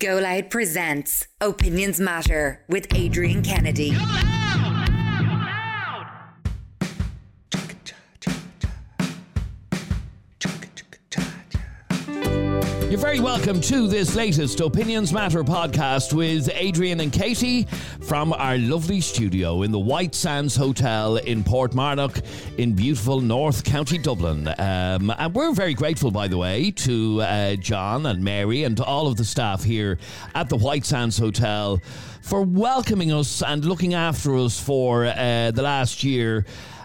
GoLoud presents Opinions Matter with Adrian Kennedy. You're very welcome to this latest Opinions Matter podcast with Adrian and Katie from our lovely studio in the White Sands Hotel in Portmarnock in beautiful North County Dublin. Um, and we're very grateful, by the way, to uh, John and Mary and all of the staff here at the White Sands Hotel for welcoming us and looking after us for uh, the last year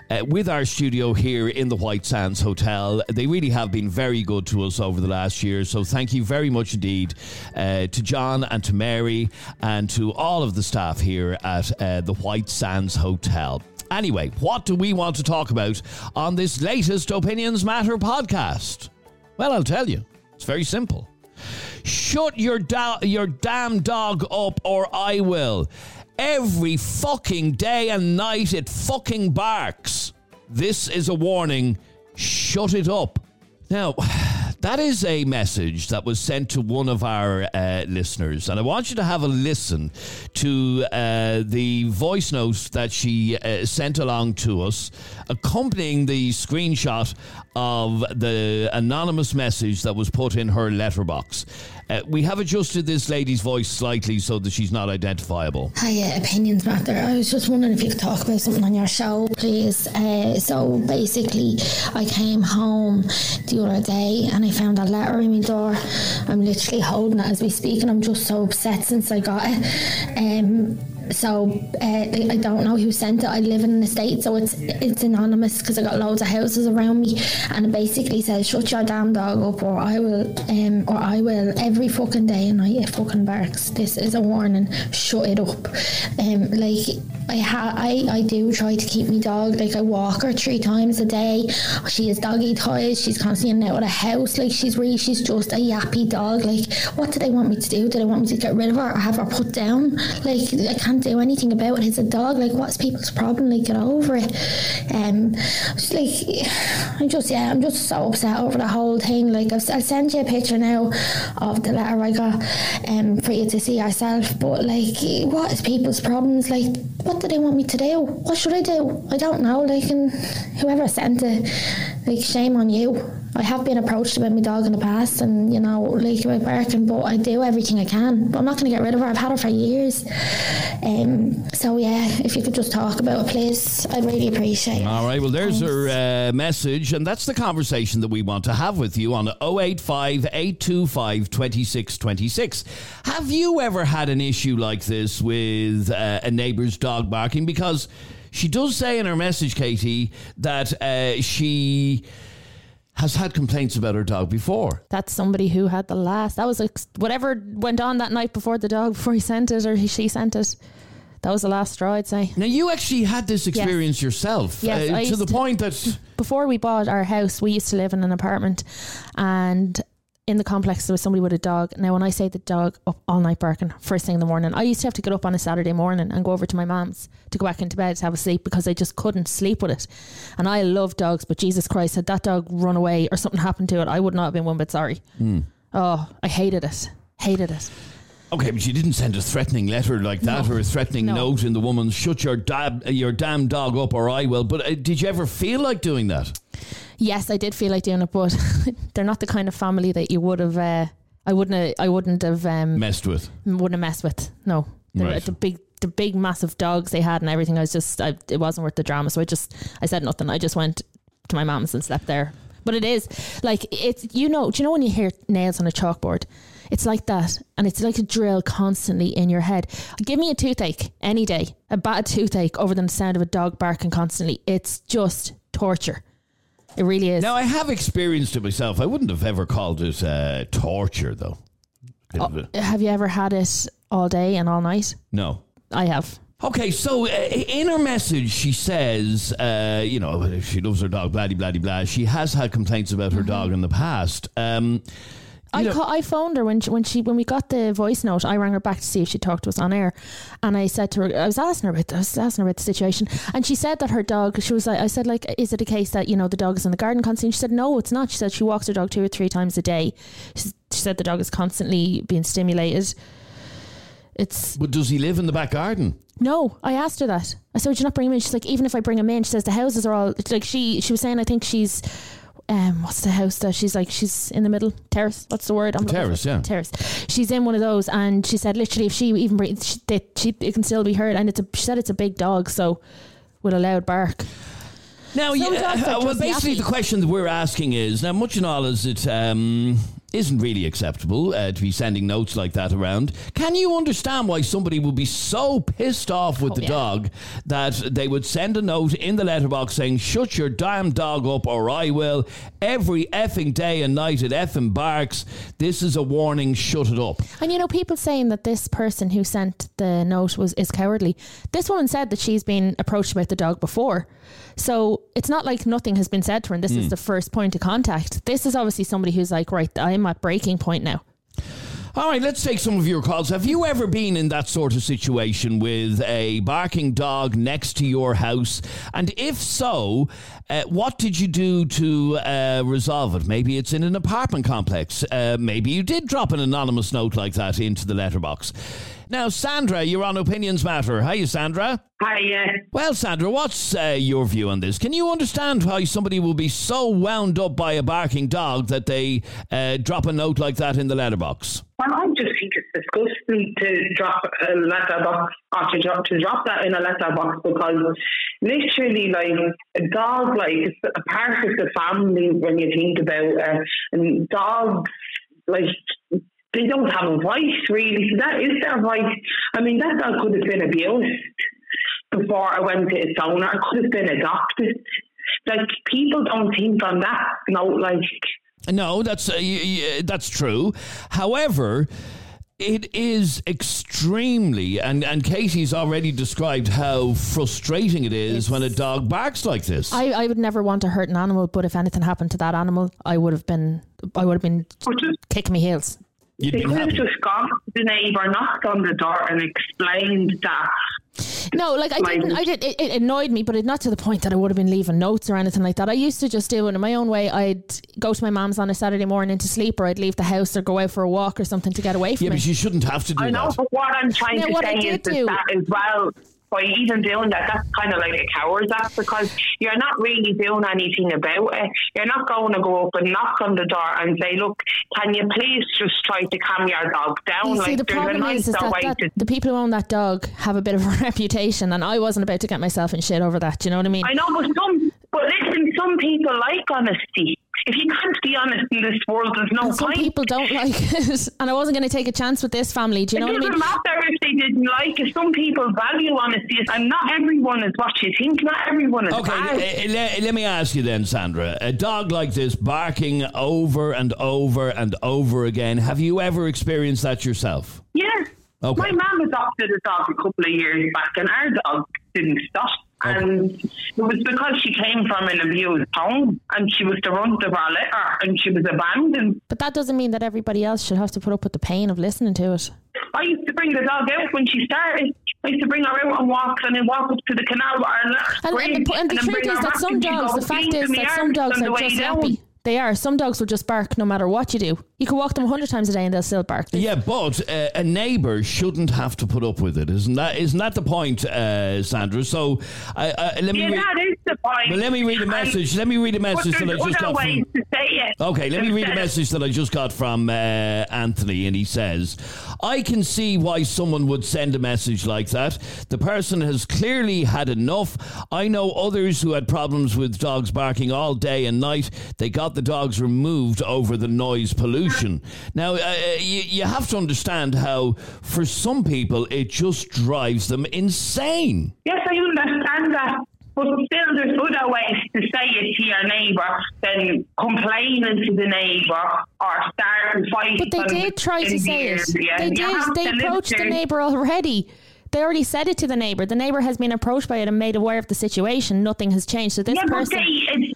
uh, with our studio here in the White Sands Hotel. They really have been very good to us over the last year. So thank you very much indeed uh, to John and to Mary and to all of the staff here at uh, the White Sands Hotel. Anyway, what do we want to talk about on this latest Opinions Matter podcast? Well, I'll tell you. It's very simple. Shut your your damn dog up, or I will. Every fucking day and night it fucking barks. This is a warning. Shut it up. Now, that is a message that was sent to one of our uh, listeners, and I want you to have a listen to uh, the voice note that she uh, sent along to us, accompanying the screenshot of the anonymous message that was put in her letterbox. Uh, we have adjusted this lady's voice slightly so that she's not identifiable. Hiya, opinions matter. I was just wondering if you could talk about something on your show, please. Uh, so basically, I came home the other day and I found a letter in my door. I'm literally holding it as we speak, and I'm just so upset since I got it. Um, so uh, I don't know who sent it. I live in an estate, so it's it's anonymous because I got loads of houses around me, and it basically says "Shut your damn dog up, or I will, um, or I will every fucking day and night it fucking barks. This is a warning. Shut it up. Um, like I ha- I I do try to keep my dog. Like I walk her three times a day. She is doggy toys. She's constantly in and out of the house. Like she's really she's just a yappy dog. Like what do they want me to do? Do they want me to get rid of her or have her put down? Like I can't do anything about it. It's a dog. Like, what's people's problem? Like, get over it. Um, like, I'm just yeah, I'm just so upset over the whole thing. Like, I've, I'll send you a picture now of the letter I got, um, for you to see yourself. But like, what is people's problems? Like, what do they want me to do? What should I do? I don't know. Like, and whoever sent it, like, shame on you. I have been approached about my dog in the past, and you know, like about barking, but I do everything I can. But I'm not going to get rid of her. I've had her for years. Um, so yeah, if you could just talk about it, please, I'd really appreciate it. All right, well, there's Thanks. her uh, message, and that's the conversation that we want to have with you on 085 825 2626. Have you ever had an issue like this with uh, a neighbour's dog barking? Because she does say in her message, Katie, that uh, she has had complaints about her dog before. That's somebody who had the last. That was like whatever went on that night before the dog, before he sent it or he, she sent it. That was the last straw, I'd say. Now, you actually had this experience yourself Yes, uh, to the to- point that. Before we bought our house, we used to live in an apartment, and in the complex there was somebody with a dog. Now, when I say the dog up all night barking, first thing in the morning, I used to have to get up on a Saturday morning and go over to my mum's to go back into bed to have a sleep because I just couldn't sleep with it. And I love dogs, but Jesus Christ, had that dog run away or something happened to it, I would not have been one bit sorry. Hmm. Oh, I hated it. Hated it. Okay, but you didn't send a threatening letter like that or a threatening No. note in the woman's "shut your dab, your damn dog up or I will." But uh, did you ever feel like doing that? Yes, I did feel like doing it, but they're not the kind of family that you would have. Uh, I wouldn't. Have, I wouldn't have. Um, Messed with? wouldn't have messed with. No, the, Right. the big, the big, massive dogs they had and everything. I was just. I, it wasn't worth the drama, so I just. I said nothing. I just went to my mom's and slept there. But it is like it's. You know. Do you know when you hear nails on a chalkboard? It's like that, and it's like a drill constantly in your head. Give me a toothache any day, a bad toothache over the sound of a dog barking constantly. It's just torture. It really is. Now I have experienced it myself. I wouldn't have ever called it uh, torture, though. A- Have you ever had it all day and all night? no. I have. Okay, so uh, in her message, she says, uh, you know, she loves her dog, blah, blah, blah, blah. She has had complaints about her dog in the past. Um, I ca- I phoned her when she, when she when we got the voice note. I rang her back to see if she talked to us on air, and I said to her, I was asking her about I was asking her about the situation, and she said that her dog. She was like, I said like, is it a case that you know the dog is in the garden constantly? She said no, it's not. She said she walks her dog two or three times a day. She, she said the dog is constantly being stimulated. It's But does he live in the back garden? no. I asked her that. I said, would you not bring him in? She's like, even if I bring him in, she says the houses are all like she she was saying. I think she's. Um, what's the house that she's like? She's in the middle terrace. What's the word? I'm looking Terrace, for? yeah. terrace. She's in one of those, and she said literally, if she even bring, she, they, she it can still be heard, and it's a. She said it's a big dog, so with a loud bark. Now, Some yeah, uh, well, basically, yappy. the question that we're asking is now, much and all is it um, isn't really acceptable uh, to be sending notes like that around. Can you understand why somebody would be so pissed off with Oh, the yeah. dog that they would send a note in the letterbox saying, "Shut your damn dog up, or I will." Every effing day and night it effing barks. This is a warning. Shut it up. And you know, people saying that this person who sent the note was is cowardly. This woman said that she's been approached about the dog before. So it's not like nothing has been said to her and this is the first point of contact. This is obviously somebody who's like, right, I'm at breaking point now. All right, let's take some of your calls. Have you ever been in that sort of situation with a barking dog next to your house? And if so, uh, what did you do to uh, resolve it? Maybe it's in an apartment complex. Uh, maybe you did drop an anonymous note like that into the letterbox. Now, Sandra, you're on Opinions Matter. Hiya, Sandra. Hi, yeah. Well, Sandra, what's uh, your view on this? Can you understand how somebody will be so wound up by a barking dog that they uh, drop a note like that in the letterbox? Well, I just think it's disgusting to drop a letterbox or to drop, to drop that in a letterbox because literally, like, a dog, like, it's a part of the family when you think about it. And dogs, like, they don't have a voice, really. So that is their voice. I mean, that dog could have been abused before it went to its owner. It could have been adopted. Like, people don't think on that. No, like, No, that's uh, y- y- that's true. However, it is extremely, and and Katie's already described how frustrating it is when a dog barks like this. I, I would never want to hurt an animal, but if anything happened to that animal, I would have been I would have been which kicking me heels. You'd They be could have just gone to the neighbour, knocked on the door, and explained that. No, like I didn't. I did. It, it annoyed me, but it, not to the point that I would have been leaving notes or anything like that. I used to just do it in my own way. I'd go to my mum's on a Saturday morning to sleep, or I'd leave the house or go out for a walk or something to get away from yeah, it. but you shouldn't have to do I know, that. but what I'm trying Now, to what I say did is do- that as well. By even doing that, that's kind of like a coward's act because you're not really doing anything about it. You're not going to go up and knock on the door and say, "Look, can you please just try to calm your dog down?" You like see, the problem is, is that, that to the people who own that dog have a bit of a reputation, and I wasn't about to get myself in shit over that. Do you know what I mean? I know, but some, but listen, some people like honesty. If you can't be honest in this world, there's no and some point. people don't like it, and I wasn't going to take a chance with this family. Do you know it what I doesn't matter if they didn't like it. Some people value honesty, and not everyone is what you think. Not everyone is Okay, bad. uh, let, let me ask you then, Sandra. A dog like this barking over and over and over again, have you ever experienced that yourself? yeah. Okay. My mum adopted a dog a couple of years back, and our dog didn't stop. And um, it was because she came from an abused home, and she was the runt of our litter, uh, and she was abandoned. But that doesn't mean that everybody else should have to put up with the pain of listening to it. I used to bring the dog out when she started. I used to bring her out on walks and then walk up to the canal and And, and the, and the truth is that some dogs, the fact is that some dogs are just happy. They are. Some dogs will just bark no matter what you do. You can walk them a hundred times a day and they'll still bark. Yeah, but uh, a neighbour shouldn't have to put up with it, isn't that? Isn't that the point, uh, Sandra? So, uh, uh, let me. Yeah, re- that is the point. Well, let me read a And- message. Let me read a but message that I just other got ways from. to say it. Okay, let me read a Instead of- message that I just got from uh, Anthony, and he says, I can see why someone would send a message like that. The person has clearly had enough. I know others who had problems with dogs barking all day and night. They got the dogs removed over the noise pollution. Now, uh, you, you have to understand how, for some people, it just drives them insane. Yes, I understand that. But still, there's other ways to say it to your neighbour than complaining to the neighbour or starting fights. But they did try to say it. They did. They approached the neighbour already. They already said it to the neighbour. The neighbour has been approached by it and made aware of the situation. Nothing has changed. So this Yeah, person. they,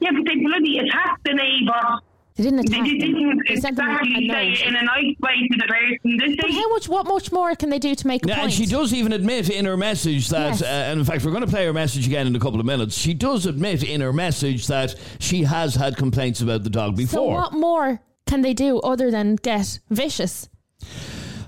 yeah, but they bloody attacked the neighbour They didn't attack them. didn't They sent them a exactly say it in a nice way to the person. They But how much? What much more can they do to make a Yeah, point? and she does even admit in her message that, Yes. uh, and in fact, we're going to play her message again in a couple of minutes. She does admit in her message that she has had complaints about the dog before. So before. what more can they do other than get vicious?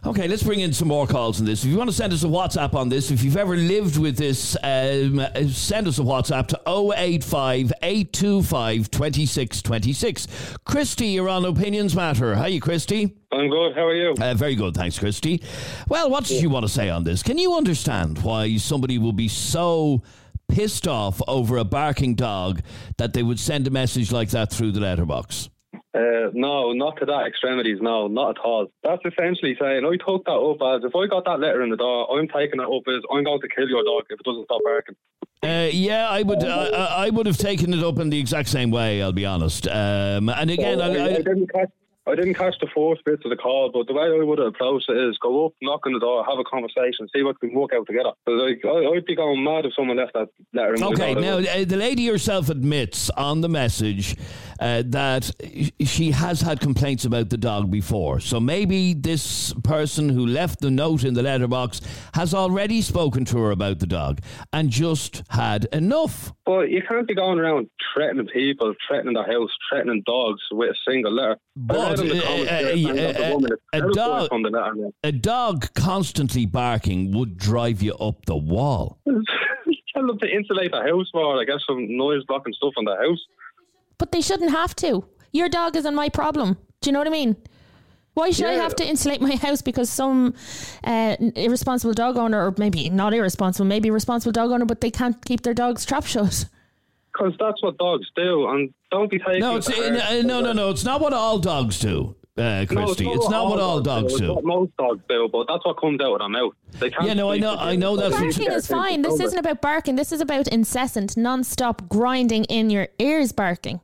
Okay, let's bring in some more calls on this. If you want to send us a WhatsApp on this, if you've ever lived with this, um, send us a WhatsApp to 085 825 2626. Christy, you're on Opinions Matter. How are you, Christy? I'm good. How are you? Uh, very good, thanks, Christy. Well, what did you want to say on this? Can you understand why somebody will be so pissed off over a barking dog that they would send a message like that through the letterbox? Uh, no, not to that extremities. No, not at all. That's essentially saying I took that up as if I got that letter in the door, I'm taking it up as I'm going to kill your dog if it doesn't stop barking. Uh, yeah, I would. I, I would have taken it up in the exact same way. I'll be honest. Um, and again, I, I, I I, didn't catch. I didn't catch the first bit of the call, but the way I would have approached it is go up, knock on the door, have a conversation, see what we can work out together. Like, I, I'd be going mad if someone left that letter in Okay, the door. now uh, the lady herself admits on the message uh, that she has had complaints about the dog before. So maybe this person who left the note in the letterbox has already spoken to her about the dog and just had enough. But you can't be going around threatening people, threatening the house, threatening dogs with a single letter. But, read in the uh, uh, uh, saying that the woman is a dog- from the letter. A dog constantly barking would drive you up the wall. Tell them to insulate the house more, I guess, some noise blocking stuff on the house. But they shouldn't have to. Your dog isn't my problem. Do you know what I mean? Why should I have to insulate my house because some uh, irresponsible dog owner, or maybe not irresponsible, maybe responsible dog owner, but they can't keep their dog's trap shut? Because that's what dogs do, and don't be taking. No, it's, it uh, heart. no, no, no. It's not what all dogs do, uh, No, Christy. it's not what all dogs It's do. what most dogs do, but that's what comes out of their mouth. They can't Yeah, no, I know- I know that's what- Barking is fine. This isn't about barking. This is about incessant, non-stop grinding in your ears barking.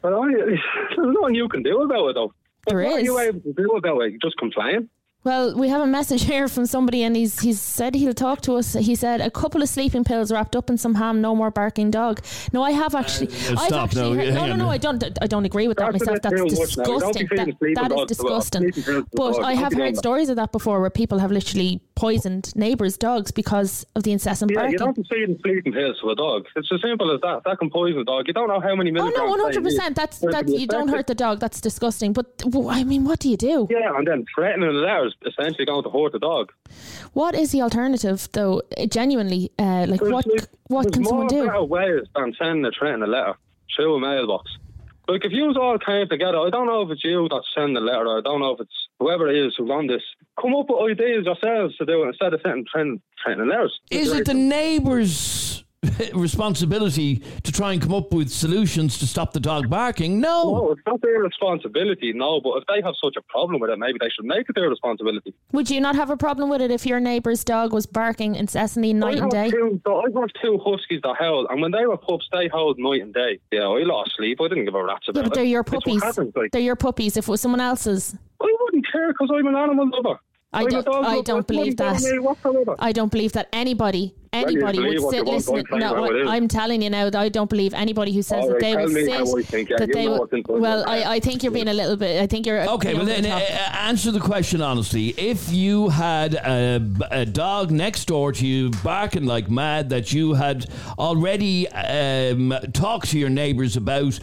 But I, there's nothing you can do about it, though. There what are you able to do about it? Just complain. Well, we have a message here from somebody, and he's he's said he'll talk to us. He said a couple of sleeping pills wrapped up in some ham, no more barking dog. No, I have actually. Uh, I've stop, actually no, heard- no, no, no. I don't. I don't agree with that That's myself. That's too much now. You don't be disgusting. That, that is dogs to a- disgusting. sleeping pills to a But. I have heard stories of that before, where people have literally poisoned neighbours' dogs because of the incessant Yeah, barking. you don't feed and sleeping pills to a dog. It's as simple as that. That can poison a dog. You don't know how many Oh no, hundred percent. That's it to be you don't hurt the dog. That's disgusting. But I mean, what do you do? Yeah, and then threatening the letter is essentially going to hurt the dog. What is the alternative, though? Uh, Genuinely, uh, like what There's- what there's can more someone do? better ways than sending a threatening letter through a mailbox. Like if you all came together, I don't know if it's you that sending the letter, I don't know if it's whoever it is who on this. Come up with ideas yourselves to do it instead of sending threatening, threatening letters. Is it the neighbour's responsibility to try and come up with solutions to stop the dog barking? No. No, it's not their responsibility, no, but if they have such a problem with it, maybe they should make it their responsibility. Would you not have a problem with it if your neighbour's dog was barking incessantly night I and day? have Two, so I have two huskies that howl, and when they were pups, they howled night and day. Yeah, I lost sleep. I didn't give a rat's about Yeah, but it. they're your puppies. happens, like. They're your puppies. If it was someone else's, I wouldn't care because I'm an animal lover. I don't- I don't believe that. I don't believe that anybody, anybody believe would sit you want, listen. don't tell me No, how. I'm telling you now that I don't believe anybody who says All that they tell will me sit. how think, yeah, that they know will- what's inside well. I, I think you're being a little bit. I think you're Okay, you well then uh, answer the question honestly. If you had a, a dog next door to you barking like mad that you had already um, talked to your neighbours about,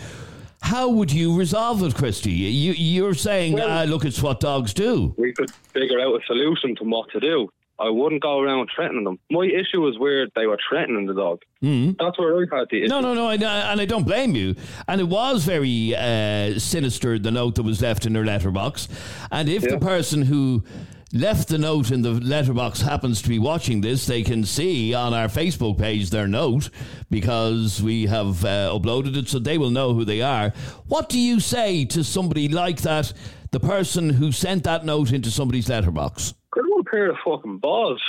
how would you resolve it, Christy? You, you're saying, Well- ah, look, it's what dogs do. we could figure out a solution to what to do. I wouldn't go around threatening them. My issue was where they were threatening the dog. Mm. That's where I had the issue. No, no, no, I, and I don't blame you. And it was very uh, sinister, the note that was left in her letterbox. And if the person who left the note in the letterbox happens to be watching this, they can see on our Facebook page their note because we have uh, uploaded it so they will know who they are. What do you say to somebody like that, the person who sent that note into somebody's letterbox? Good old pair of fucking balls.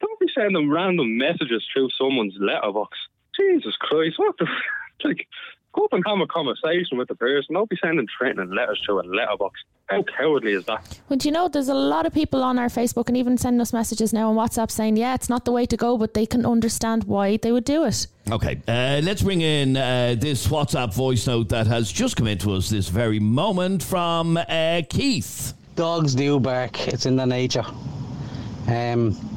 Don't be sending random messages through someone's letterbox. Jesus Christ, what the? f- Like, go up and have a conversation with the person. Don't be sending threatening letters to a letterbox. How cowardly is that? Well, do you know, there's a lot of people on our Facebook and even sending us messages now on WhatsApp saying, yeah, it's not the way to go, but they can understand why they would do it. Okay, uh, let's bring in uh, this WhatsApp voice note that has just come into us this very moment from uh, Keith. Dogs do bark. It's in their nature. Um,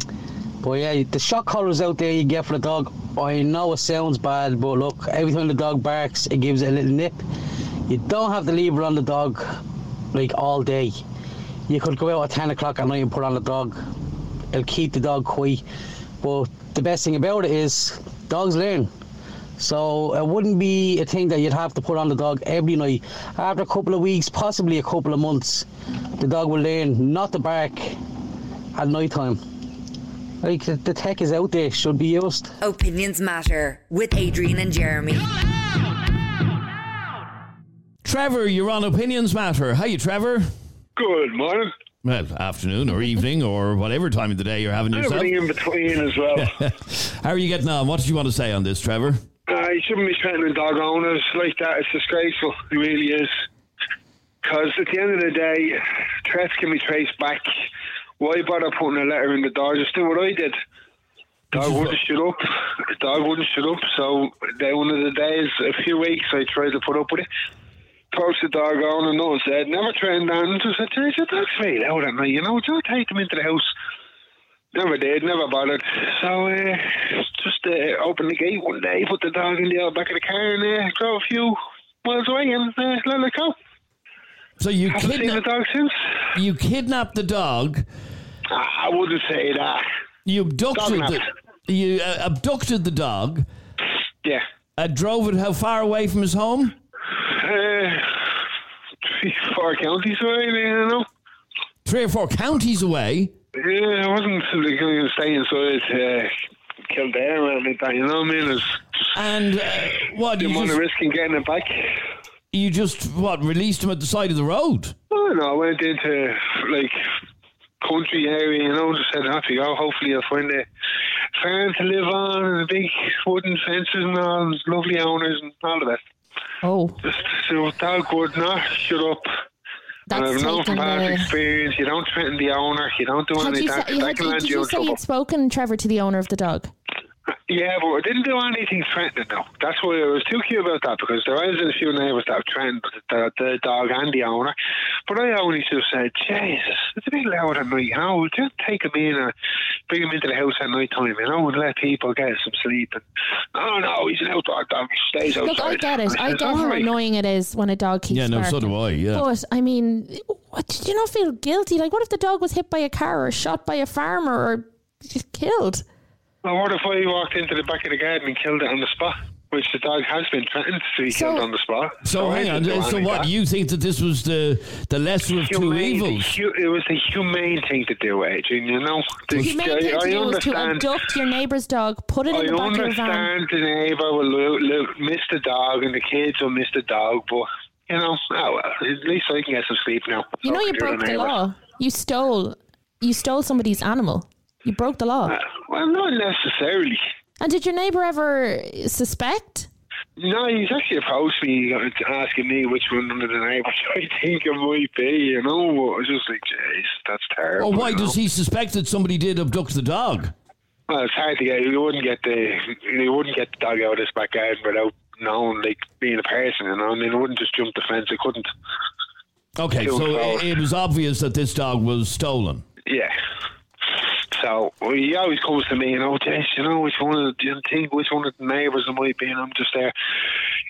but yeah, the shock collars out there you get for the dog. I know it sounds bad, but look, every time the dog barks, it gives it a little nip. You don't have to leave it on the dog like all day. You could go out at 10 o'clock at night and put on the dog. It'll keep the dog quiet. But the best thing about it is dogs learn. So it wouldn't be a thing that you'd have to put on the dog every night. After a couple of weeks, possibly a couple of months, the dog will learn not to bark at night time. Like the, the tech is out there, should be used. Opinions Matter with Adrian and Jeremy. Trevor, you're on Opinions Matter. How you, Trevor? Good morning. Well, afternoon or evening or whatever time of the day you're having yourself. Everything in between as well. How are you getting on? What did you want to say on this, Trevor? Uh, you shouldn't be threatening dog owners like that. It's disgraceful. It really is. Because at the end of the day, threats can be traced back. Why bother putting a letter in the door? Just do what I did. Dog wouldn't shut up. Dog wouldn't shut up. So they, one of the days, a few weeks, I tried to put up with it. Approached the dog owner, no one said, never trained on. And just said, "Geez, your dog's very loud at night, you know, don't take them into the house. Never did, never bothered. So, uh, just uh, opened the gate one day, put the dog in the back of the car, and uh, drove a few miles away and uh, let it go. So you Haven't seen the dog since. you kidnapped the dog. Ah, I wouldn't say that. You abducted the Dognapped. you uh, abducted the dog. Yeah. Uh, drove it how far away from his home? Uh, three, four counties away, you know. Three or four counties away. Yeah, I wasn't like, going to stay inside uh, Kildare or anything like that, you know what I mean? It's And uh, what you didn't want to just, risk in getting it back. You just what released him at the side of the road? Oh no, I went into like country area, you know, just said off you go. Hopefully I'll find a farm to live on and big wooden fences and all, and lovely owners and all of that. Oh, Just so dog would not shut up. and that's I've known from past the. experience, you don't threaten the owner, you don't do Had anything that. that you- land did you you say trouble. you'd spoken, Trevor, to the owner of the dog? Yeah, but I didn't do anything threatening though. That's why I was too cute about that because there was a few neighbours that have threatened the, the dog and the owner. But I only just said, Jesus, it's a bit loud at night, you know. Just take him in and bring him into the house at night time, you know, and let people get some sleep. And, oh no, he's an outdoor dog. He stays outside. Look, I get it. I said, get how "All right." annoying it is when a dog keeps Yeah, no, so do I. Yeah. But I mean, what, did you not feel guilty? Like, what if the dog was hit by a car or shot by a farmer or just killed? Well, what if I walked into the back of the garden and killed it on the spot? Which the dog has been threatened to be So- killed on the spot. So I hang on. didn't So what? that. You think that this was the the lesser of two evils? hu- it was the humane thing to do, Adrian. You know, The The- humane I, thing to I do is to understand. abduct your neighbour's dog, put it in I the back of your van. I understand the neighbour will lo- lo- miss the dog and the kids will miss the dog, but you know, oh well, at least I can get some sleep now. You know, you broke the neighbours. law. You stole, you stole somebody's animal. You broke the law. Uh, well, not necessarily. And did your neighbour ever suspect? No, he's actually approached me uh, asking me which one of the neighbours I think it might be, you know. I was just like, jeez, that's terrible. Or why you know? does he suspect that somebody did abduct the dog? Well, it's hard to get. You wouldn't get the you wouldn't get the dog out of his back garden without knowing, like being a person. You know, I mean, it wouldn't just jump the fence. It couldn't. Okay, Two so it, it was obvious that this dog was stolen. Yeah. So well, he always comes to me, you know, Jess, you know, which one of the, do you think which one of the neighbours it might be, and I'm just there,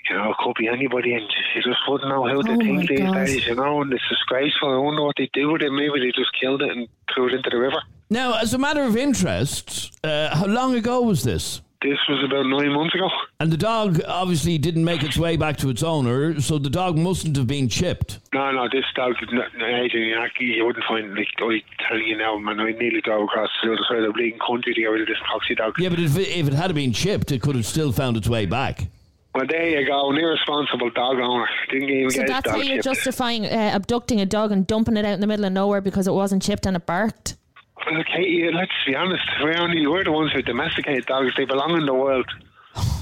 you know, it could be anybody, and you just wouldn't know how to Oh my think these God. days, you know, and it's disgraceful. I wonder what they do with it. Maybe they just killed it and threw it into the river. Now, as a matter of interest, uh, how long ago was this? This was about nine months ago. And the dog obviously didn't make its way back to its owner, so the dog mustn't have been chipped. No, no, this dog, no, no, Adrian, you, you wouldn't find, like, I telling you now, man, I nearly drove across the other side of the bleeding country to get rid of this proxy dog. Yeah, but if it, if it had been chipped, it could have still found its way back. Well, there you go, an irresponsible dog owner. Didn't even So get his that's how you're chipped. justifying uh, abducting a dog and dumping it out in the middle of nowhere because it wasn't chipped and it barked. Well, Katie, let's be honest. We're only we're the ones who domesticate dogs. They belong in the world.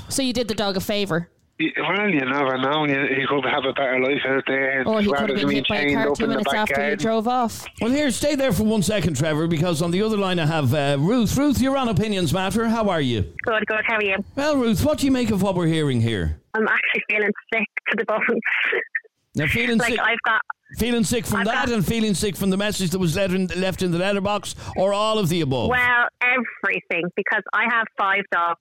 So you did the dog a favour. Well, you never know. You, he could have a better life out there. Or he rather could have been being hit by a chained car up two in the minutes back after you garden. drove off. Well, here, stay there for one second, Trevor, because on the other line I have uh, Ruth. Ruth, you're on Opinions Matter. How are you? Good, good. How are you? Well, Ruth, what do you make of what we're hearing here? I'm actually feeling sick to the bones. Now, feeling like sick, I've got, feeling sick from I've that, got- and feeling sick from the message that was left in, left in the letterbox, or all of the above. well, everything because I have five dogs.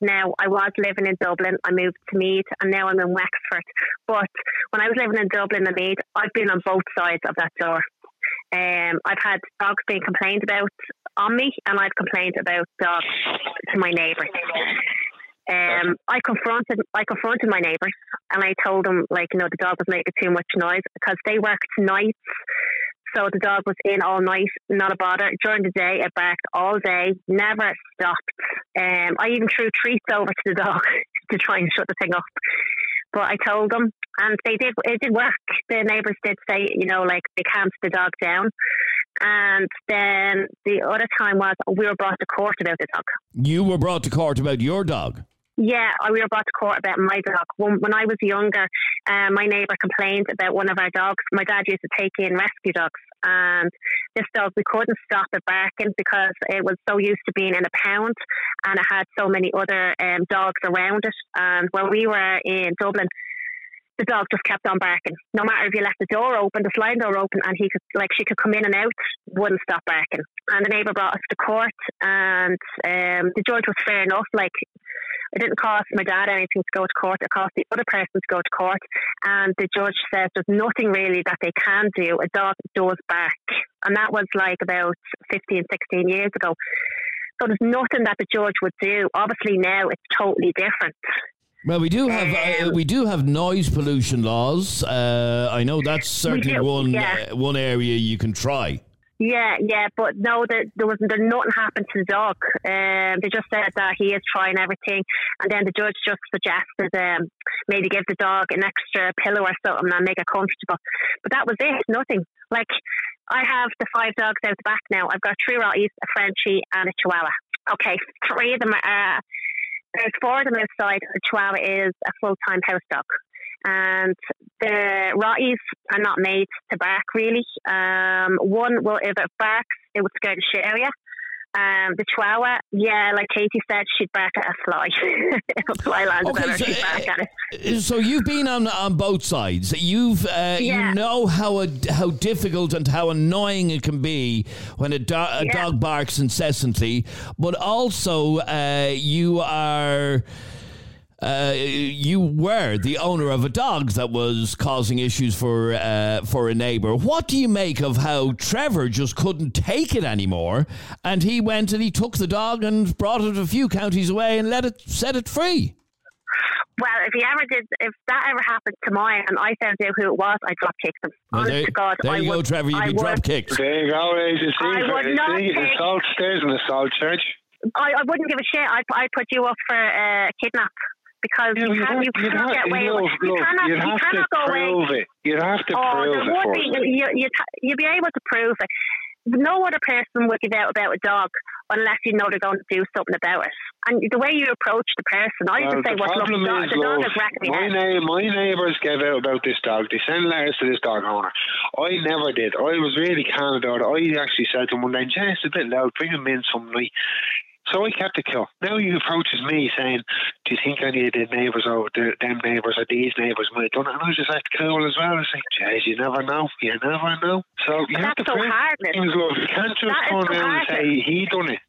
Now, I was living in Dublin. I moved to Meath, and now I'm in Wexford. But when I was living in Dublin and Meath, I've been on both sides of that door. Um, I've had dogs being complained about on me, and I've complained about dogs to my neighbours. Um, I confronted I confronted my neighbours and I told them like you know the dog was making too much noise because they worked nights, so the dog was in all night, not a bother. During the day, it barked all day, never stopped. Um, I even threw treats over to the dog to try and shut the thing up. But I told them, and they did. It did work. The neighbours did say, you know, like they calmed the dog down. And then the other time was we were brought to court about the dog. You were brought to court about your dog. Yeah, we were brought to court about my dog. When, when I was younger, uh, my neighbour complained about one of our dogs. My dad used to take in rescue dogs, and this dog we couldn't stop it barking because it was so used to being in a pound, and it had so many other um, dogs around it. And when we were in Dublin, the dog just kept on barking. No matter if you left the door open, the sliding door open, and he could like she could come in and out, wouldn't stop barking. And the neighbour brought us to court, and um, the judge was fair enough. Like it didn't cost my dad anything to go to court. It cost the other person to go to court. And the judge says there's nothing really that they can do. A dog does bark. And that was like about 15, 16 years ago. So there's nothing that the judge would do. Obviously now it's totally different. Well, we do have uh, we do have noise pollution laws. Uh, I know that's certainly do, one yeah. uh, one area you can try. Yeah, yeah, but no, there, there was there nothing happened to the dog. Um, they just said that he is trying everything, and then the judge just suggested um, maybe give the dog an extra pillow or something and make it comfortable. But that was it, nothing. Like I have the five dogs out the back now. I've got three Rotties, a Frenchie, and a Chihuahua. Okay, three of them are. There's four of them outside. The Chihuahua is a full time house dog and the Rotties are not made to bark really. Um, one will if it barks, it would scare the shit out of you. Um, the Chihuahua, yeah, like Katie said, she'd bark at a fly. if a fly landed Okay, on her, so, she'd bark at it. Uh, So you've been on on both sides. You've uh, Yeah. you know how a, how difficult and how annoying it can be when a, do- a Yeah. dog barks incessantly, but also uh, you are. Uh, you were the owner of a dog that was causing issues for uh, for a neighbour. What do you make of how Trevor just couldn't take it anymore, and he went and he took the dog and brought it a few counties away and let it set it free? Well, if he ever did, if that ever happened to mine and I found out who it was, I'd drop kick them. Well, Honest there, to God, there I you would, go, Trevor. You'd I be would, drop kicked. There you go, Ray. You I would you not see, the take- salt stairs in the salt church. I, I wouldn't give a shit. I'd, I'd put you up for uh, kidnap because you, you'd can't, have- you cannot have- get away with You look, cannot, you'd have to cannot go away. it. You'd have to Oh, prove there it would be. You, you, you'd be able to prove it. No other person would give out about a dog unless you know they're going to do something about it. And the way you approach the person, I Well, just say, the "What the dog, the dog is my, head." na- my neighbours gave out about this dog. They sent letters to this dog owner. I never did. I was really calm about it. I actually said to him one day, Jess, it's a bit loud. Bring him in some night. So I kept it cool. Now he approaches me saying, Do you think any of the neighbours or the, them neighbours or these neighbours might have done it? And I was just like cool as well. I was like, Jeez, you never know. You never know. So you have That's to so prove heartless. things, love. You can't just That is turn so around and say he done it.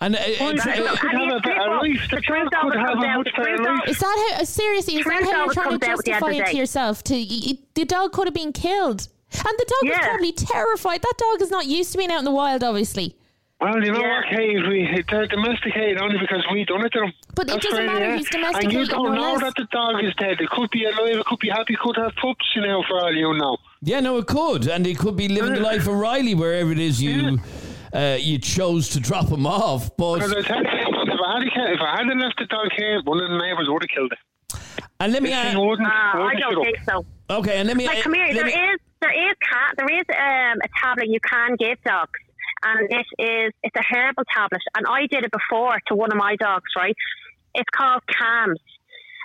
And uh, Well, uh, the look, could have a better life. The The could have a much better life. Is that how, seriously, is that how you're trying to comes out at the end of justify it to yourself? To The dog could have been killed. And the dog was probably terrified. That dog is not used to being out in the wild, obviously. Well, you know Yeah. what, Kate? We, they're domesticated only because we done it to them. But it doesn't really matter it. who's And you don't know less. that the dog is dead. It could be alive, it could be happy, it could have pups, you know, for all you know. yeah, no, it could, and it could be living the life of Riley wherever it is you uh, you chose to drop him off. But I tell you, if I, had, if I hadn't left the dog here, one of the neighbours would have killed it. and let me This ask, thing wouldn't, Ah, I don't think so. okay, and let me Like, uh, come here. let There me- is there is cat there is um, a tablet you can give dogs, and it is it's a herbal tablet. And I did it before to one of my dogs. Right, it's called Calms,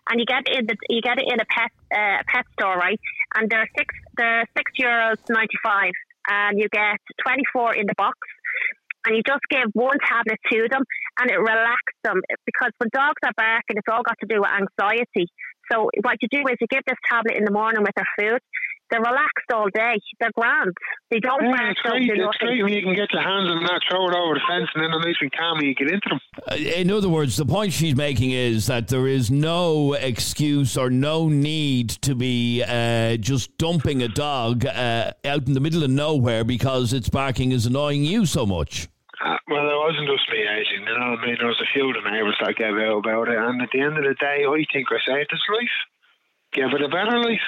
and you get it in the, you get it in a pet uh, pet store, right? And they're six they're six euros ninety five, and you get twenty four in the box. And you just give one tablet to them, and it relaxes them because when dogs are barking, it's all got to do with anxiety. So what you do is you give this tablet in the morning with their food. They're relaxed all day. They're grand. They don't Yeah, bark, it's great. do It's great when you can get your hands on that, throw it over the fence, and then they're nice and calm, and you get into them. Uh, In other words, the point she's making is that there is no excuse or no need to be uh, just dumping a dog uh, out in the middle of nowhere because its barking is annoying you so much. Uh, well, it wasn't just me, Adrian. You know what I mean? There was a few of the neighbours that gave out about it, and at the end of the day, I think I saved his life. Give it a better life.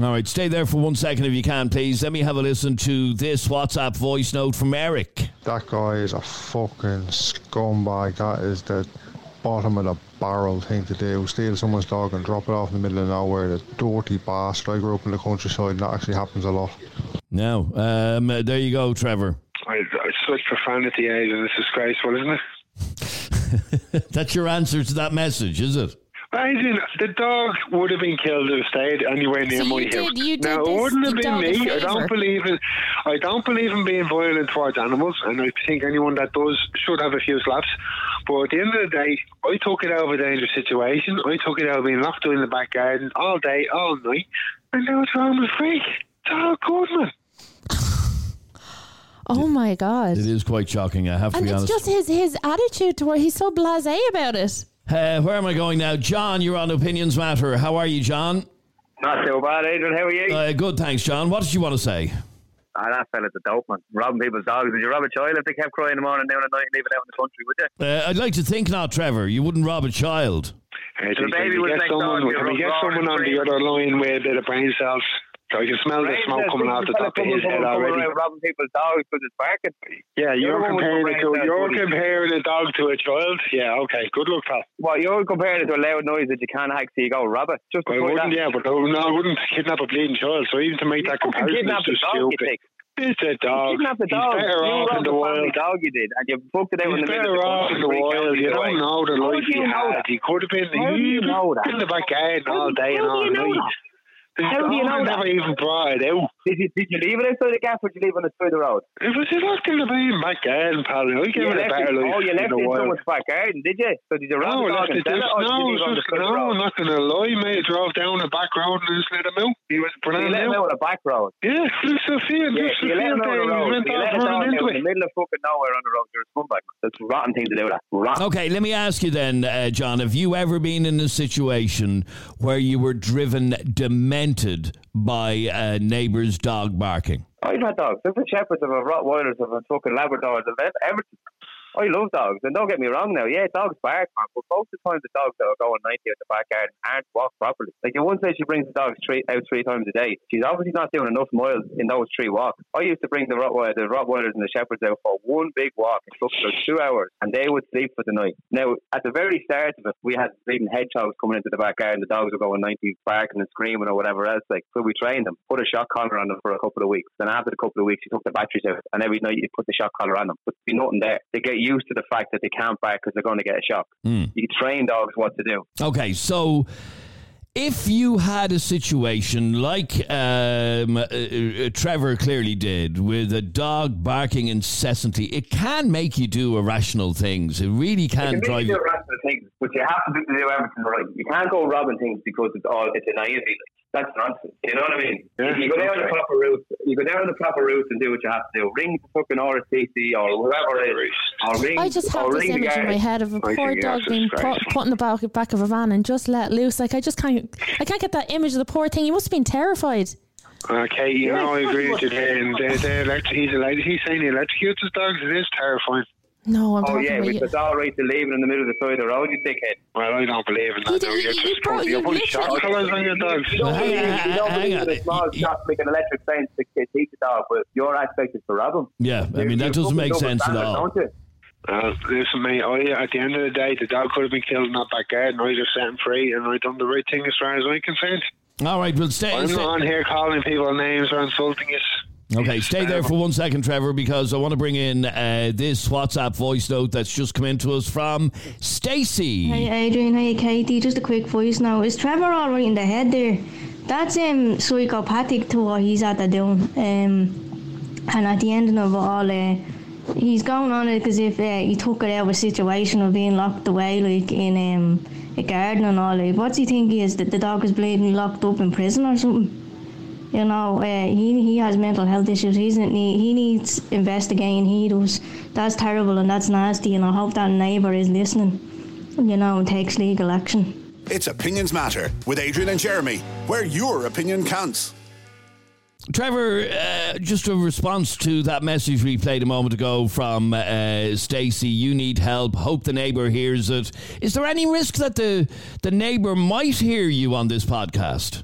All right, stay there for one second if you can, please. Let me have a listen to this WhatsApp voice note from Eric. That guy is a fucking scumbag. That is the bottom of the barrel thing to do. Steal someone's dog and drop it off in the middle of nowhere. The dirty bastard. I grew up in the countryside and that actually happens a lot. Now, um, there you go, Trevor. I, I such profanity, Adrian. It's disgraceful, isn't it? That's your answer to that message, is it? Adrian, the dog would have been killed if it stayed anywhere near So my you house. did- you did now, this it wouldn't have the been me. I don't believe in. I don't believe in being violent towards animals, and I think anyone that does should have a few slaps. But at the end of the day, I took it out of a dangerous situation. I took it out of being locked in the back garden all day, all night, and now it's wrong with freak. It's all good, man. Oh my god! It is quite shocking, I have to And be it's just his his attitude to where he's so blasé about it. Uh, where am I going now? John, you're on Opinions Matter. How are you, John? Not so bad, Adrian. How are you? Uh, good, thanks, John. What did you want to say? ah, that fella's a dope, man. Robbing people's dogs. Would you rob a child if they kept crying in the morning, noon at night, and leave it out in the country, would you? Uh, I'd like to think not, Trevor. You wouldn't rob a child. Adrian, baby can we was get next someone, door, can we get someone on the other line with a bit of brain cells? So I can smell the smoke coming out the top of his head already. Robbing people's dogs because it's barking. Yeah, you're You're the one with comparing it to you're buddy. comparing a dog to a child. Yeah, okay, good luck, pal. What, you're comparing it to a loud noise that you can't hack so you go rob it? Just I wouldn't, that. yeah, but I no, I wouldn't kidnap a bleeding child. So even to make that comparison is just dog, stupid. It's a dog. You kidnapped the He's dog. better you off in the the wild. dog you did, and you booked it out in the middle better off in the wild. You don't know the life he you had. He could have been you he know that? in the back garden all day and all you night. That? The How do you know that? never even brought it out. Did you, did you leave it outside the gap or did you leave it on the side of the road? It was just locked in the main back garden, pal. I gave You it a left better it, life oh, you left the it in wild. someone's back garden, did you? So did you rob No, the dog and it sell just, it, no, did you leave it just, of the no, road? I'm not going to lie, mate. Drove down the back road and just let him out. He was So brand you let him out on the back road. Yeah, just a field, Yeah, just so a you let field him out on the He road. you off let a dog running out in the middle of fucking nowhere on the road. You're a scumbag. man. That's a rotten thing to do. That rotten. Okay, let me ask you then, uh, John. Have you ever been in a situation where you were driven demented by uh, a neighbour's dog barking? Oh, I've had dogs. I've had shepherds, I've had Rottweilers, I've fucking Labradors, I've had everything. Oh, I love dogs, and don't get me wrong now. Yeah, dogs bark, man, but most of the time the dogs that are going 90 out the back garden aren't walked properly. Like, in one say she brings the dogs three, out three times a day. She's obviously not doing enough miles in those three walks. I used to bring the, Rottweiler, the Rottweilers and the Shepherds out for one big walk. It took about two hours, and they would sleep for the night. Now, at the very start of it, we had bleeding hedgehogs coming into the back garden. The dogs were going 90, barking and screaming or whatever else. Like, so we trained them, put a shock collar on them for a couple of weeks. Then after a couple of weeks, you took the batteries out, and every night you put the shock collar on them. But be nothing there. They get used to the fact that they can't bark because they're going to get a shock. Mm. You train dogs what to do. Okay, so if you had a situation like um, uh, uh, Trevor clearly did, with a dog barking incessantly, it can make you do irrational things. It really can can drive you. do rational things, but you have to do, do everything right. You can't go robbing things because it's all it's a naivety. Like, that's nonsense. You know what I mean? Yeah, you go down okay. the proper route. You go down the proper route and do what you have to do. Ring the fucking RSPC or whoever it is. Or ring, I just have or this ring image in my head of a I poor dog being put, put in the back, back of a van and just let loose. Like I just can't, I can't get that image of the poor thing. He must have been terrified. Okay, you Yeah, know, I agree with you there. And uh, the, the electric, he's, elect- he's saying he electrocutes his dogs. It is terrifying. No, I'm Oh talking yeah, about but you. it's all right to leave it in the middle of the side of the road, you dickhead. Well, I don't believe in You that. though. did- You're you- just you brought- putting, you you're putting literally- shock on your dog. You don't Hang believe, on, you don't hang believe on. that a small You- shot make an electric fence to to teach a dog, but your aspect is to rob him. Yeah, I mean, that doesn't make sense at all. Don't you? Uh, listen, mate, I, at the end of the day, the dog could have been killed in that back garden. I just set him free, and I done the right thing as far as I'm concerned. All right, well, stay. I'm stay- not on here calling people names or insulting us. Okay, stay there for one second, Trevor, because I want to bring in uh, this WhatsApp voice note that's just come in to us from Stacey. Hey Adrian, hey Katie, just a quick voice now. Is Trevor all right in the head there? That's um psychopathic to what he's at the doing. Um, and at the end of it all, uh, he's going on it because if uh, he took it out of a situation of being locked away, like in um, a garden and all. Like, what's he think he is? That the dog is bleeding locked up in prison or something? You know, uh, he he has mental health issues. He's he, he needs investigating. He does. That's terrible and that's nasty. And I hope that neighbour is listening. You know, and takes legal action. It's Opinions Matter with Adrian and Jeremy, where your opinion counts. Trevor, uh, just a response to that message we played a moment ago from uh, Stacey. You need help. Hope the neighbour hears it. Is there any risk that the the neighbour might hear you on this podcast?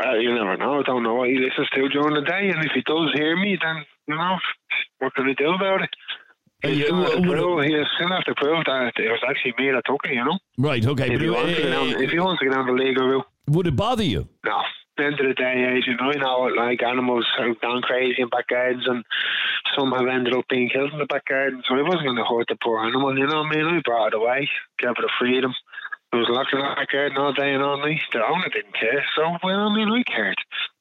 Well, you never know. I don't know what he listens to during the day, and if he does hear me, then you know what can I do about it? He'll still have to prove, he'll still have to prove that it was actually me that took it, you know. Right. Okay. If but he, wants to get down, if he wants to get down the legal route, would it bother you? no. The end of the day, Adrian, you know like animals have gone crazy in back gardens, and some have ended up being killed in the back garden. So I wasn't going to hurt the poor animal, you know what I mean? I brought it away, gave it a freedom. It was locked in the back garden all day and all night. The owner didn't care, so well, I mean, I cared.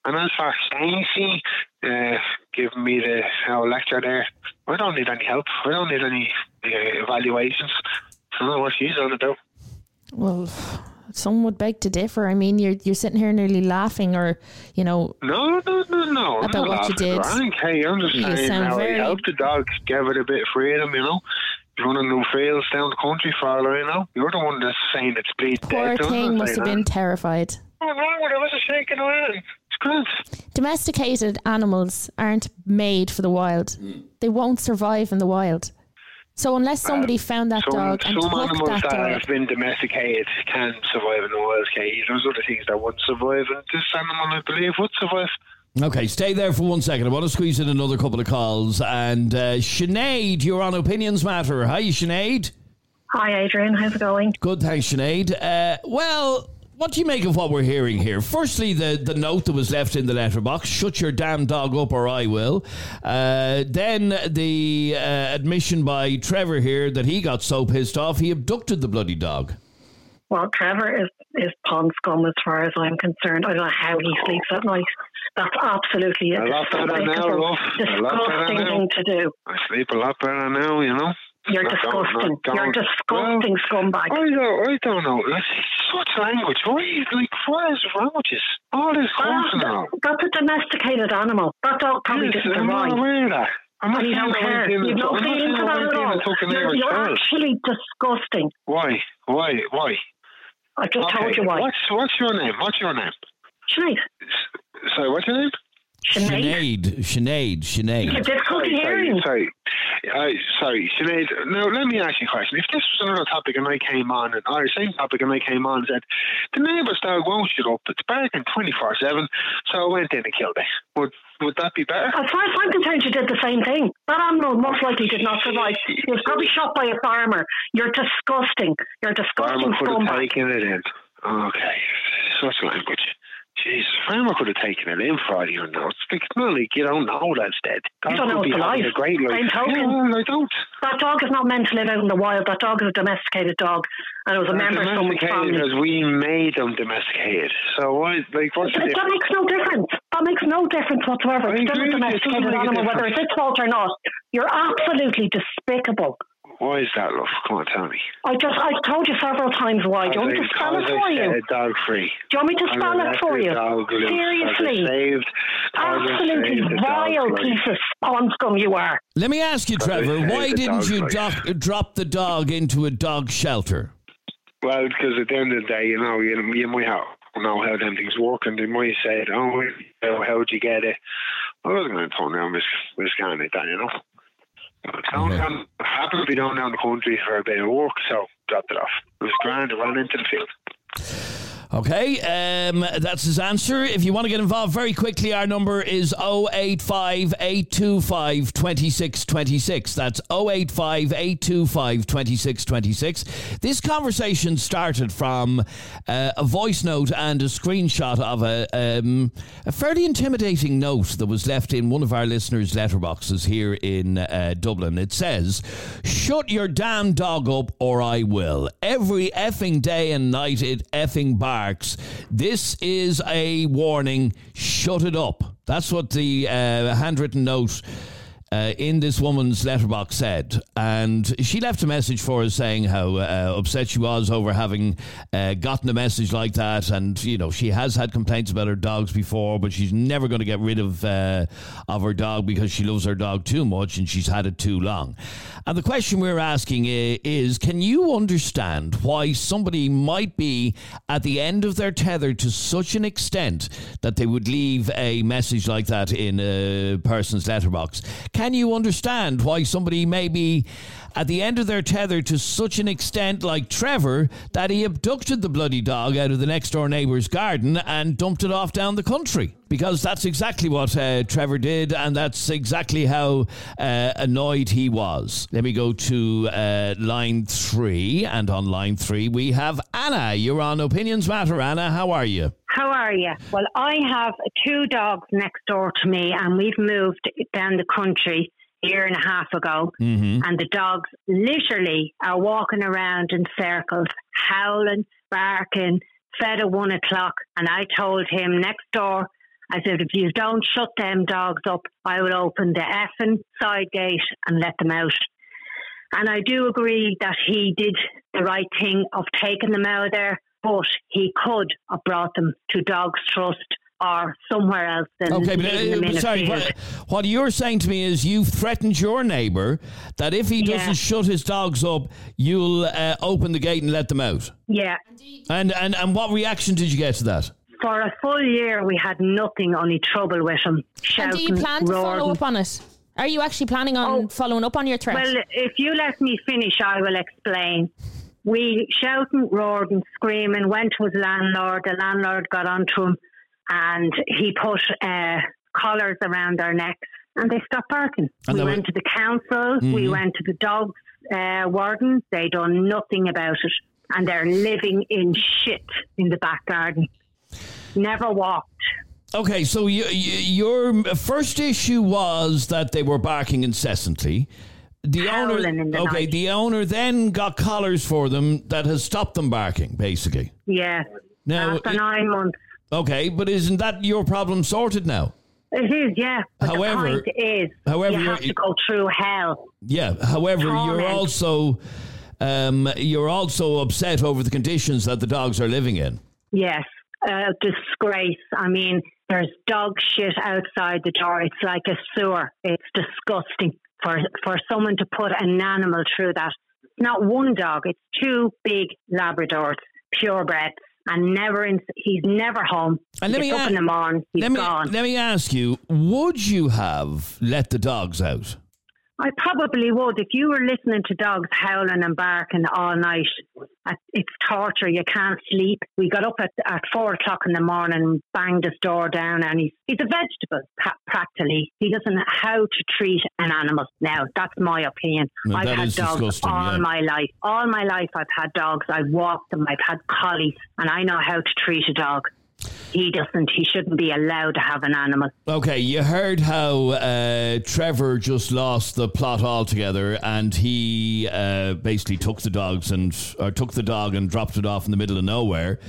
And as for Stacey uh, giving me the uh, lecture there, I don't need any help. I don't need any uh, evaluations. I don't know what she's on about. Well, some would beg to differ. I mean, you're you're sitting here nearly laughing, or you know, No, no, no, no. About what you did. I don't care. I'm just You saying sound how very- I helped the dog, gave it a bit of freedom, you know. Running no fields down the country for all I know. You're the one that's saying it's bleed poor dead. thing must have been terrified. What's wrong with it? Was it shaking around? It's good. Domesticated animals aren't made for the wild. Hmm. They won't survive in the wild. So unless somebody found that some, dog and some took animals that that dog, have been domesticated can survive in the wild, Katie. There's other things that wouldn't survive, and this animal, I believe, would survive. Okay, stay there for one second. I want to squeeze in another couple of calls. And uh, Sinead, you're on Opinions Matter. Hi, Sinead. Hi, Adrian. How's it going? Good, thanks, Sinead. Uh, well, what do you make of what we're hearing here? Firstly, the, the note that was left in the letterbox shut your damn dog up or I will. Uh, then the uh, admission by Trevor here that he got so pissed off he abducted the bloody dog. Well, Trevor is, is pond scum as far as I'm concerned. I don't know how he sleeps at night. That's absolutely a A lot better now, love. A lot better disgusting now. thing to do. I sleep a lot better now, you know. You're Not going- disgusting. You're going- disgusting scumbag. I don't, I don't know. Like, such language. Why, like, what is wrong with this? All this That's, that's a domesticated animal. That dog probably Yes, didn't I'm not aware of that. I'm not and you don't care. You've no took- I'm not feeling for that at all. and took an You're, you're actually disgusting. Why? Why? Why? I just okay. told you why. What's, what's your name? What's your name? Sinead. Sorry, what's your name? Sinead. Sinead. Sinead. difficulty sorry, hearing. Sorry, uh, sorry, Sinead. Now, let me ask you a question. If this was another topic and I came on, and, or the same topic and I came on and said, the neighbour's dog won't shut up, it's barking 24 7, so I went in and killed it. Would, would that be better? As far as I'm concerned, you did the same thing. That animal most likely did not survive. He was probably shot by a farmer. You're disgusting. You're disgusting Farmer could have taken it in. Okay, such language. Jesus, Farmer could have taken it in for all you know. It's like, not like you don't know that's dead. You don't know it's alive. A great life. Yeah, well, I don't. That dog is not meant to live out in the wild. That dog is a domesticated dog, and it was a They're member of someone's family. because we made them domesticated. So why, like, what's the That, that makes no difference. That makes no difference whatsoever. It's still a agree with you. It domesticated doesn't make a animal, whether it's its fault or not. You're absolutely despicable. Why is that, love? Come on, tell me. I just, I've told you several times why. Do you want me to spell it for you? A dog free. Do you want me to spell it for you? Seriously. Saved. Absolutely saved vile life. piece of spawn scum you are. Let me ask you, Trevor, why didn't you life. drop, drop the dog into a dog shelter? Well, because at the end of the day, you know, you, you might have, know how them things work, and they might say, oh, how'd you get it? I wasn't going to turn down this, this kind of that, you know. Down, happened to be down down the country for a bit of work, so dropped it off. It was grand, I ran into the field. Okay, um, that's his answer. If you want to get involved very quickly, our number is 085 825 2626. That's 085 825 2626. This conversation started from uh, a voice note and a screenshot of a, um, a fairly intimidating note that was left in one of our listeners' letterboxes here in uh, Dublin. It says, Shut your damn dog up or I will. Every effing day and night it effing barks. This is a warning. Shut it up. That's what the uh, handwritten note uh, in this woman's letterbox said. And she left a message for us saying how uh, upset she was over having uh, gotten a message like that. And, you know, she has had complaints about her dogs before, but she's never going to get rid of, uh, of her dog because she loves her dog too much and she's had it too long. And the question we're asking is can you understand why somebody might be at the end of their tether to such an extent that they would leave a message like that in a person's letterbox? Can you understand why somebody may be at the end of their tether to such an extent, like Trevor, that he abducted the bloody dog out of the next door neighbour's garden and dumped it off down the country? Because that's exactly what uh, Trevor did, and that's exactly how uh, annoyed he was. Let me go to uh, line three, and on line three we have Anna. You're on Opinions Matter, Anna. How are you? How are you? Well, I have two dogs next door to me, and we've moved down the country year and a half ago. Mm-hmm. And the dogs literally are walking around in circles, howling, barking, fed at one o'clock. And I told him next door, I said, if you don't shut them dogs up, I will open the effing side gate and let them out. And I do agree that he did the right thing of taking them out of there, but he could have brought them to Dogs Trust or somewhere else than Okay, but uh, in a sorry. What, what you're saying to me is you've threatened your neighbour that if he Yeah. doesn't shut his dogs up, you'll uh, open the gate and let them out. Yeah. And, and and what reaction did you get to that? For a full year, we had nothing, only trouble with him. And do you plan to follow up on it? Are you actually planning on following up on your threat? Well, if you let me finish, I will explain. We shouting, roaring, screaming, went to his landlord. The landlord got onto him and he put uh, collars around our necks and they stopped barking. And we went to the council, we Mhm. went to the dogs uh, warden. They done nothing about it and they're living in shit in the back garden. Never walked. Okay, so you, you, your first issue was that they were barking incessantly. The Howling owner, the okay, night. the owner then got collars for them that has stopped them barking, basically. Yeah. Now, After nine months. Okay, but isn't that your problem sorted now? It is, yeah. However- the point is, however, you have to go through hell. Yeah. However, you're also um, you're also upset over the conditions that the dogs are living in. Yes, a disgrace. I mean, there's dog shit outside the door. It's like a sewer. It's disgusting for for someone to put an animal through that. Not one dog. It's two big Labradors, purebreds, and never in. He's never home. And let me up a-. He's let me gone. let me ask you: Would you have let the dogs out? I probably would. If you were listening to dogs howling and barking all night, uh, it's torture. You can't sleep. We got up at, at four o'clock in the morning and banged his door down, and he's, he's a vegetable, practically. He doesn't know how to treat an animal. Now, that's my opinion. I've had dogs all yeah. my life. All my life, I've had dogs. I've walked them. I've had collies, and I know how to treat a dog. He doesn't. He shouldn't be allowed to have an animal. Okay, you heard how uh, Trevor just lost the plot altogether, and he uh, basically took the dogs and or took the dog and dropped it off in the middle of nowhere.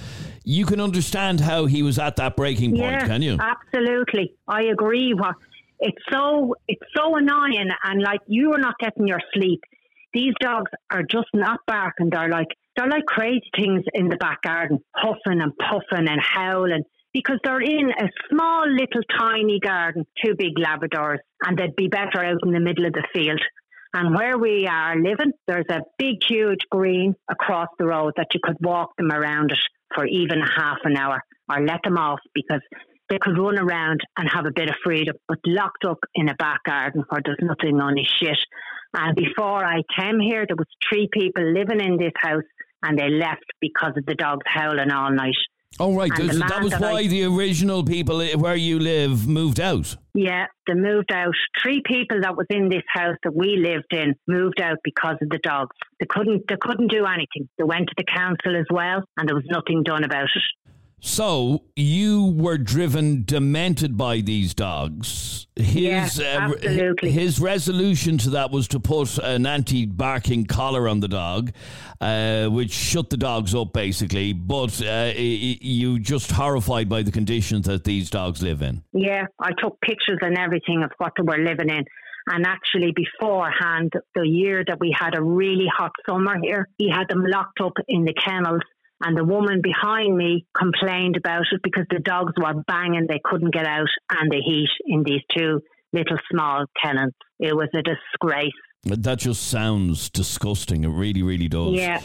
You can understand how he was at that breaking point, yeah, can you? Absolutely, I agree. What it's so it's so annoying, and like you are not getting your sleep. These dogs are just not barking. They're like they're like crazy things in the back garden, huffing and puffing and howling because they're in a small little tiny garden, two big Labradors, and they'd be better out in the middle of the field. And where we are living, there's a big, huge green across the road that you could walk them around it for even half an hour or let them off because they could run around and have a bit of freedom, but locked up in a back garden where there's nothing on his shit. And before I came here, there was three people living in this house and they left because of the dogs howling all night. Oh, right. So that was that why I- the original people where you live moved out. Yeah, they moved out. Three people that was in this house that we lived in moved out because of the dogs. They couldn't. They couldn't do anything. They went to the council as well, and there was nothing done about it. So you were driven demented by these dogs. His Yes, uh, absolutely. his resolution to that was to put an anti-barking collar on the dog, uh, which shut the dogs up basically. But uh, you just horrified by the conditions that these dogs live in. Yeah, I took pictures and everything of what they were living in. And actually, beforehand, the year that we had a really hot summer here, he had them locked up in the kennels. And the woman behind me complained about it because the dogs were banging, they couldn't get out, and the heat in these two little small kennels. It was a disgrace. That just sounds disgusting. It really, really does. Yeah.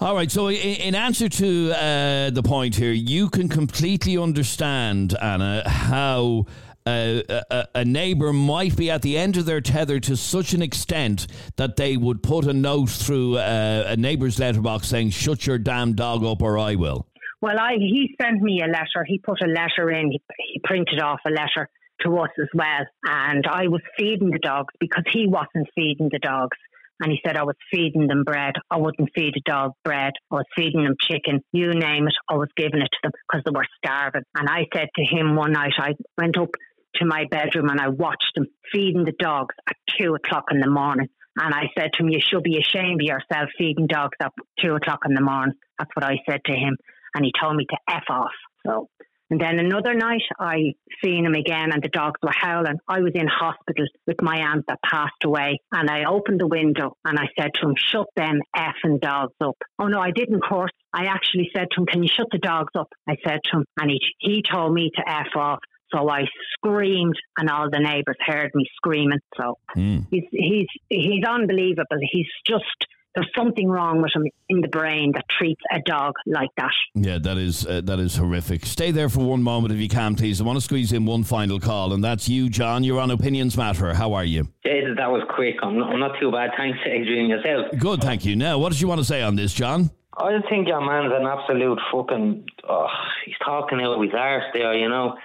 All right. So, in answer to uh, the point here, you can completely understand, Anna, how. A, a neighbour might be at the end of their tether to such an extent that they would put a note through uh, a neighbour's letterbox saying, Shut your damn dog up or I will. Well, I he sent me a letter. He put a letter in. He, he printed off a letter to us as well. And I was feeding the dogs because he wasn't feeding the dogs. And he said I was feeding them bread. I wouldn't feed a dog bread. I was feeding them chicken. You name it. I was giving it to them because they were starving. And I said to him one night, I went up to my bedroom and I watched him feeding the dogs at two o'clock in the morning. And I said to him, You should be ashamed of yourself feeding dogs at two o'clock in the morning. That's what I said to him. And he told me to F off. So, and then another night I seen him again and the dogs were howling. I was in hospital with my aunt that passed away. And I opened the window and I said to him, Shut them effing dogs up. Oh no, I didn't, of course. I actually said to him, Can you shut the dogs up? I said to him, and he, he told me to F off. So I screamed, and all the neighbours heard me screaming. So he's he's he's unbelievable. He's just there's something wrong with him in the brain that treats a dog like that. Yeah, that is uh, that is horrific. Stay there for one moment if you can, please. I want to squeeze in one final call, and that's you, John. You're on Opinions Matter. How are you? Jesus, that was quick. I'm not, I'm not too bad. Thanks, Adrian, yourself. Good, thank you. Now, what did you want to say on this, John? I just think your man's an absolute fucking. Oh, he's talking out of his arse there, you know.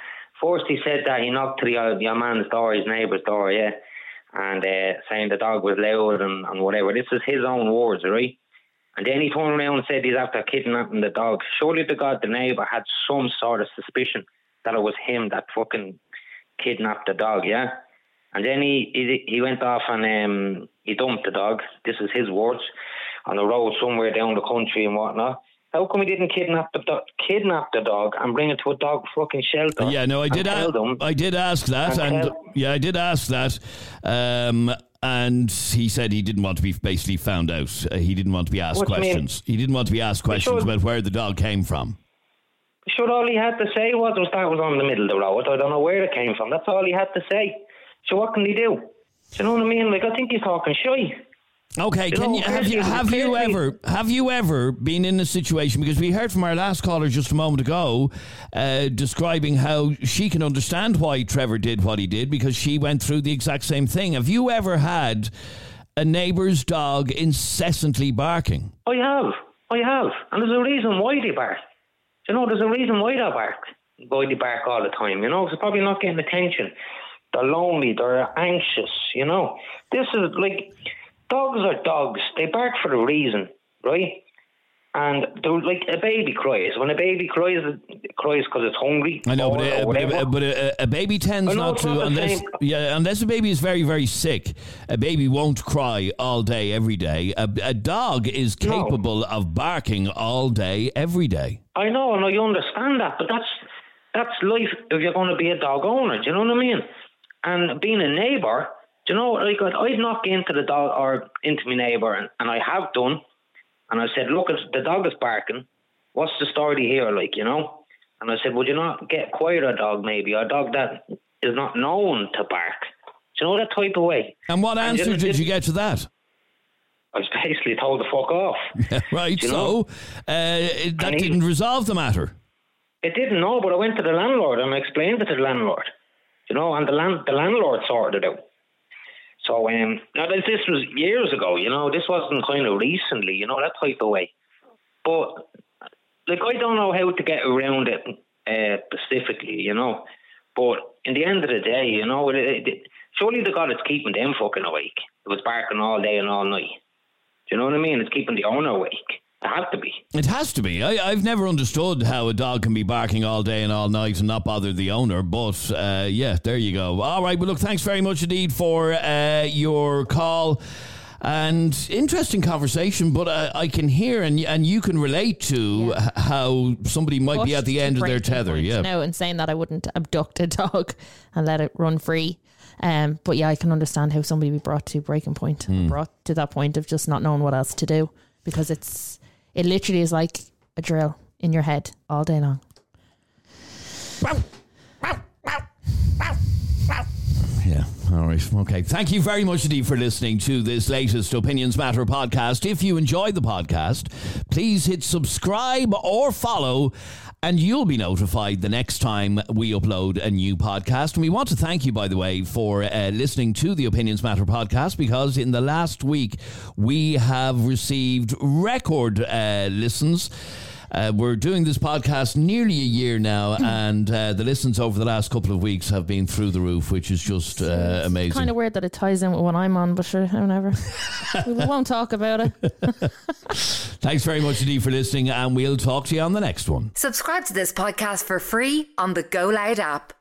First, he said that he knocked to the, uh, your man's door, his neighbour's door, yeah, and uh, saying the dog was loud and, and whatever. This is his own words, right? And then he turned around and said he's after kidnapping the dog. Surely to God, the neighbour had some sort of suspicion that it was him that fucking kidnapped the dog, yeah? And then he, he he went off and um, he dumped the dog. This is his words on the road somewhere down the country and whatnot. How come he didn't kidnap the do- kidnap the dog and bring it to a dog fucking shelter? Yeah, no, I did. tell A- them I did ask that, and and yeah, I did ask that. Um, and he said he didn't want to be basically found out. Uh, he didn't want to be asked What do you mean? questions. He didn't want to be asked questions about where the dog came from. Sure, all he had to say was was that was on the middle of the road. I don't know where it came from. That's all he had to say. So what can he do? Do you know what I mean? Like I think he's talking shy. Okay, You can know, you have you have you ever have you ever been in a situation because we heard from our last caller just a moment ago uh, describing how she can understand why Trevor did what he did because she went through the exact same thing. Have you ever had a neighbour's dog incessantly barking? I have. I have. And there's a reason why they bark. You know, there's a reason why they bark. Why they bark all the time, you know, they're probably not getting attention. They're lonely, they're anxious, you know. This is like, dogs are dogs. They bark for a reason, right? And they're like a baby cries. When a baby cries, it cries because it's hungry. I know, but, a, but, a, but a, a baby tends know not to not unless yeah unless a baby is very very sick. A baby won't cry all day every day. A, a dog is capable of barking all day every day. I know, and I understand that, but that's that's life if you're going to be a dog owner. Do you know what I mean? And being a neighbour, do you know, like I'd knock into the dog or into my neighbour, and, and I have done, and I said, look, the dog is barking. What's the story here, like you know? And I said, would you not get quieter dog maybe, or a dog that is not known to bark? Do you know that type of way? And what And answer just- did you get to that? I was basically told to fuck off. right. You So uh, it- that he- didn't resolve the matter. It didn't know, but I went to the landlord and I explained it to the landlord. You know, and the land the landlord sorted it out. So um now this this was years ago, you know, this wasn't kind of recently, you know, that type of way. But like I don't know how to get around it uh, specifically, you know. But in the end of the day, you know, it, it, surely the God is keeping them fucking awake. It was barking all day and all night. Do you know what I mean? It's keeping the owner awake. It has to be. It has to be. I, I've never understood how a dog can be barking all day and all night and not bother the owner. But uh, yeah, there you go. All right. Well, look, thanks very much indeed for uh, your call. And interesting conversation, but uh, I can hear and and you can relate to h- how somebody might be at the end of their tether. point, Yeah, You know, and saying that I wouldn't abduct a dog and let it run free. Um, but yeah, I can understand how somebody would be brought to breaking point, Hmm. brought to that point of just not knowing what else to do because it's it literally is like a drill in your head all day long. Yeah. All right. Okay. Thank you very much indeed for listening to this latest Opinions Matter podcast. If you enjoyed the podcast, please hit subscribe or follow. And you'll be notified the next time we upload a new podcast. And we want to thank you, by the way, for uh, listening to the Opinions Matter podcast because in the last week we have received record uh, listens. Uh, we're doing this podcast nearly a year now, and uh, the listens over the last couple of weeks have been through the roof, which is just uh, amazing. Kind of weird that it ties in with what I'm on, but sure, whatever. we won't talk about it. Thanks very much indeed for listening, and we'll talk to you on the next one. Subscribe to this podcast for free on the GoLoud app.